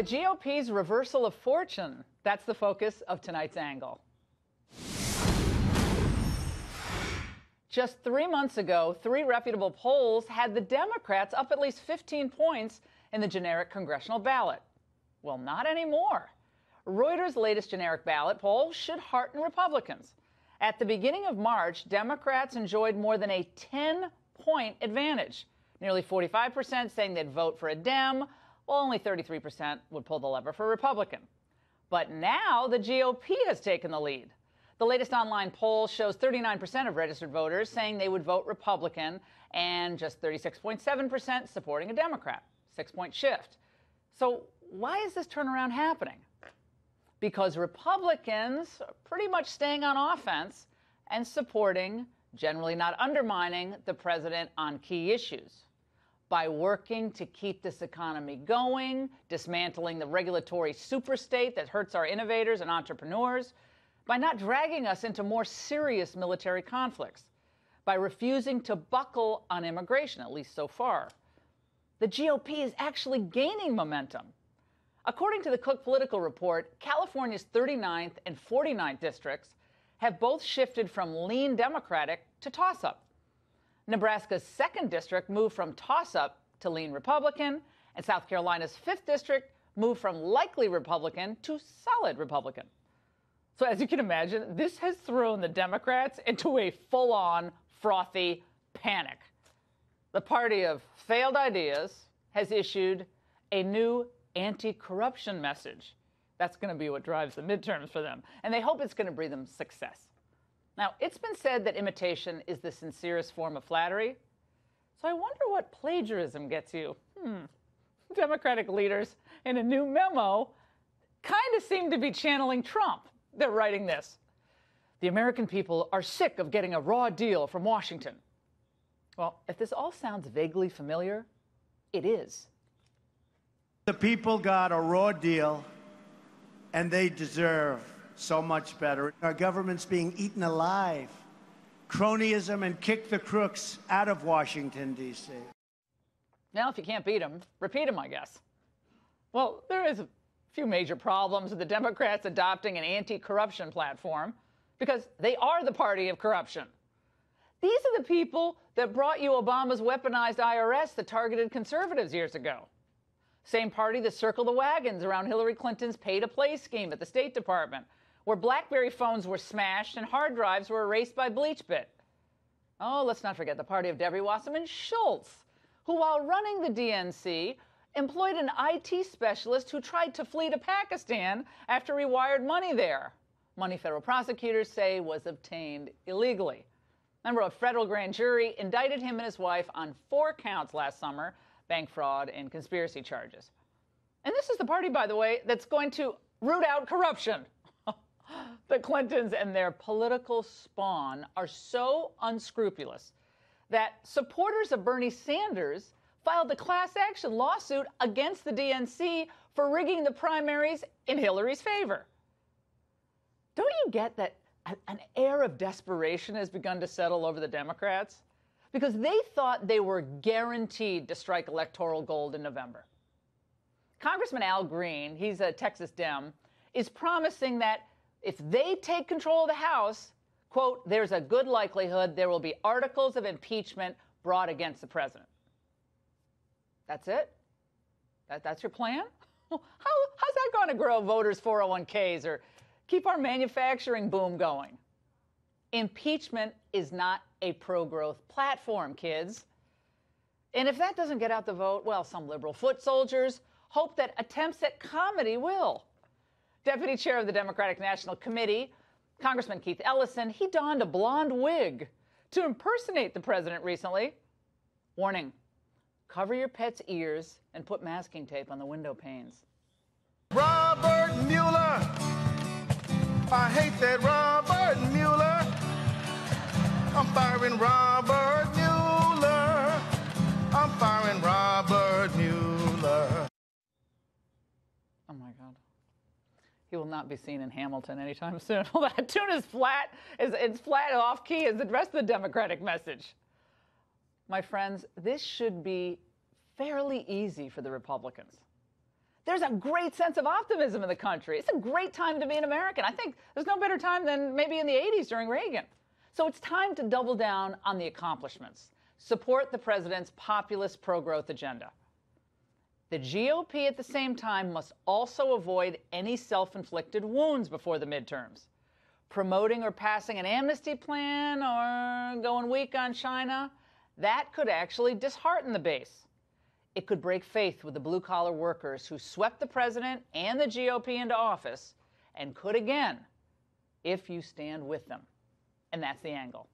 The GOP's reversal of fortune. That's the focus of tonight's angle. Just three months ago, three reputable polls had the Democrats up at least 15 points in the generic congressional ballot. Well, not anymore. Reuters' latest generic ballot poll should hearten Republicans. At the beginning of March, Democrats enjoyed more than a 10 point advantage. Nearly 45% saying they'd vote for a Dem, only 33% would pull the lever for Republican. But now the GOP has taken the lead. The latest online poll shows 39% of registered voters saying they would vote Republican and just 36.7% supporting a Democrat. Six point shift. So, why is this turnaround happening? because Republicans are pretty much staying on offense and supporting, generally not undermining, the president on key issues. By working to keep this economy going, dismantling the regulatory superstate that hurts our innovators and entrepreneurs, by not dragging us into more serious military conflicts, by refusing to buckle on immigration, at least so far. The GOP is actually gaining momentum According to the Cook Political Report, California's 39th and 49th districts have both shifted from lean Democratic to toss up. Nebraska's 2nd district moved from toss up to lean Republican, and South Carolina's 5th district moved from likely Republican to solid Republican. So, as you can imagine, this has thrown the Democrats into a full on frothy panic. The party of failed ideas has issued a new anti corruption message. That's going to be what drives the midterms for them. And they hope it's going to bring them success. Now, it's been said that imitation is the sincerest form of flattery. So I wonder what plagiarism gets you. Hmm. Democratic leaders in a new memo kind of seem to be channeling Trump. They're writing this The American people are sick of getting a raw deal from Washington. Well, if this all sounds vaguely familiar, it is. The people got a raw deal, and they deserve so much better. Our government's being eaten alive. Cronyism and kick the crooks out of Washington, D.C. Now, if you can't beat them, repeat them, I guess. Well, there is a few major problems with the Democrats adopting an anti corruption platform because they are the party of corruption. These are the people that brought you Obama's weaponized IRS that targeted conservatives years ago. Same party that circled the wagons around Hillary Clinton's pay to play scheme at the State Department, where Blackberry phones were smashed and hard drives were erased by BleachBit. Oh, let's not forget the party of Debbie Wasserman Schultz, who, while running the DNC, employed an IT specialist who tried to flee to Pakistan after he wired money there. Money federal prosecutors say was obtained illegally. Remember, a federal grand jury indicted him and his wife on four counts last summer bank fraud, and conspiracy charges. And this is the party, by the way, that's going to root out corruption. The Clintons and their political spawn are so unscrupulous that supporters of Bernie Sanders filed a class action lawsuit against the DNC for rigging the primaries in Hillary's favor. Don't you get that an air of desperation has begun to settle over the Democrats? because they thought they were guaranteed to strike electoral gold in November. Congressman Al Green, he's a Texas Dem, is promising that if they take control of the House, quote, there's a good likelihood there will be articles of impeachment brought against the president. That's it? That, that's your plan? How, how's that going to grow voters' 401ks or keep our manufacturing boom going? Impeachment is not a pro growth platform, kids. And if that doesn't get out the vote, well, some liberal foot soldiers hope that attempts at comedy will. Deputy chair of the Democratic National Committee, Congressman Keith Ellison, he donned a blonde wig to impersonate the president recently. Warning cover your pet's ears, and put masking tape on the window panes. Robert Mueller. I hate that Robert Mueller. I'm firing Robert He will not be seen in Hamilton anytime soon. Well, that tune is flat, is it's flat off key as the rest of the Democratic message. My friends, this should be fairly easy for the Republicans. There's a great sense of optimism in the country. It's a great time to be an American. I think there's no better time than maybe in the 80s during Reagan. So it's time to double down on the accomplishments. Support the president's populist pro growth agenda. The GOP at the same time must also avoid any self inflicted wounds before the midterms. Promoting or passing an amnesty plan or going weak on China, that could actually dishearten the base. It could break faith with the blue collar workers who swept the president and the GOP into office and could again if you stand with them. And that's the angle.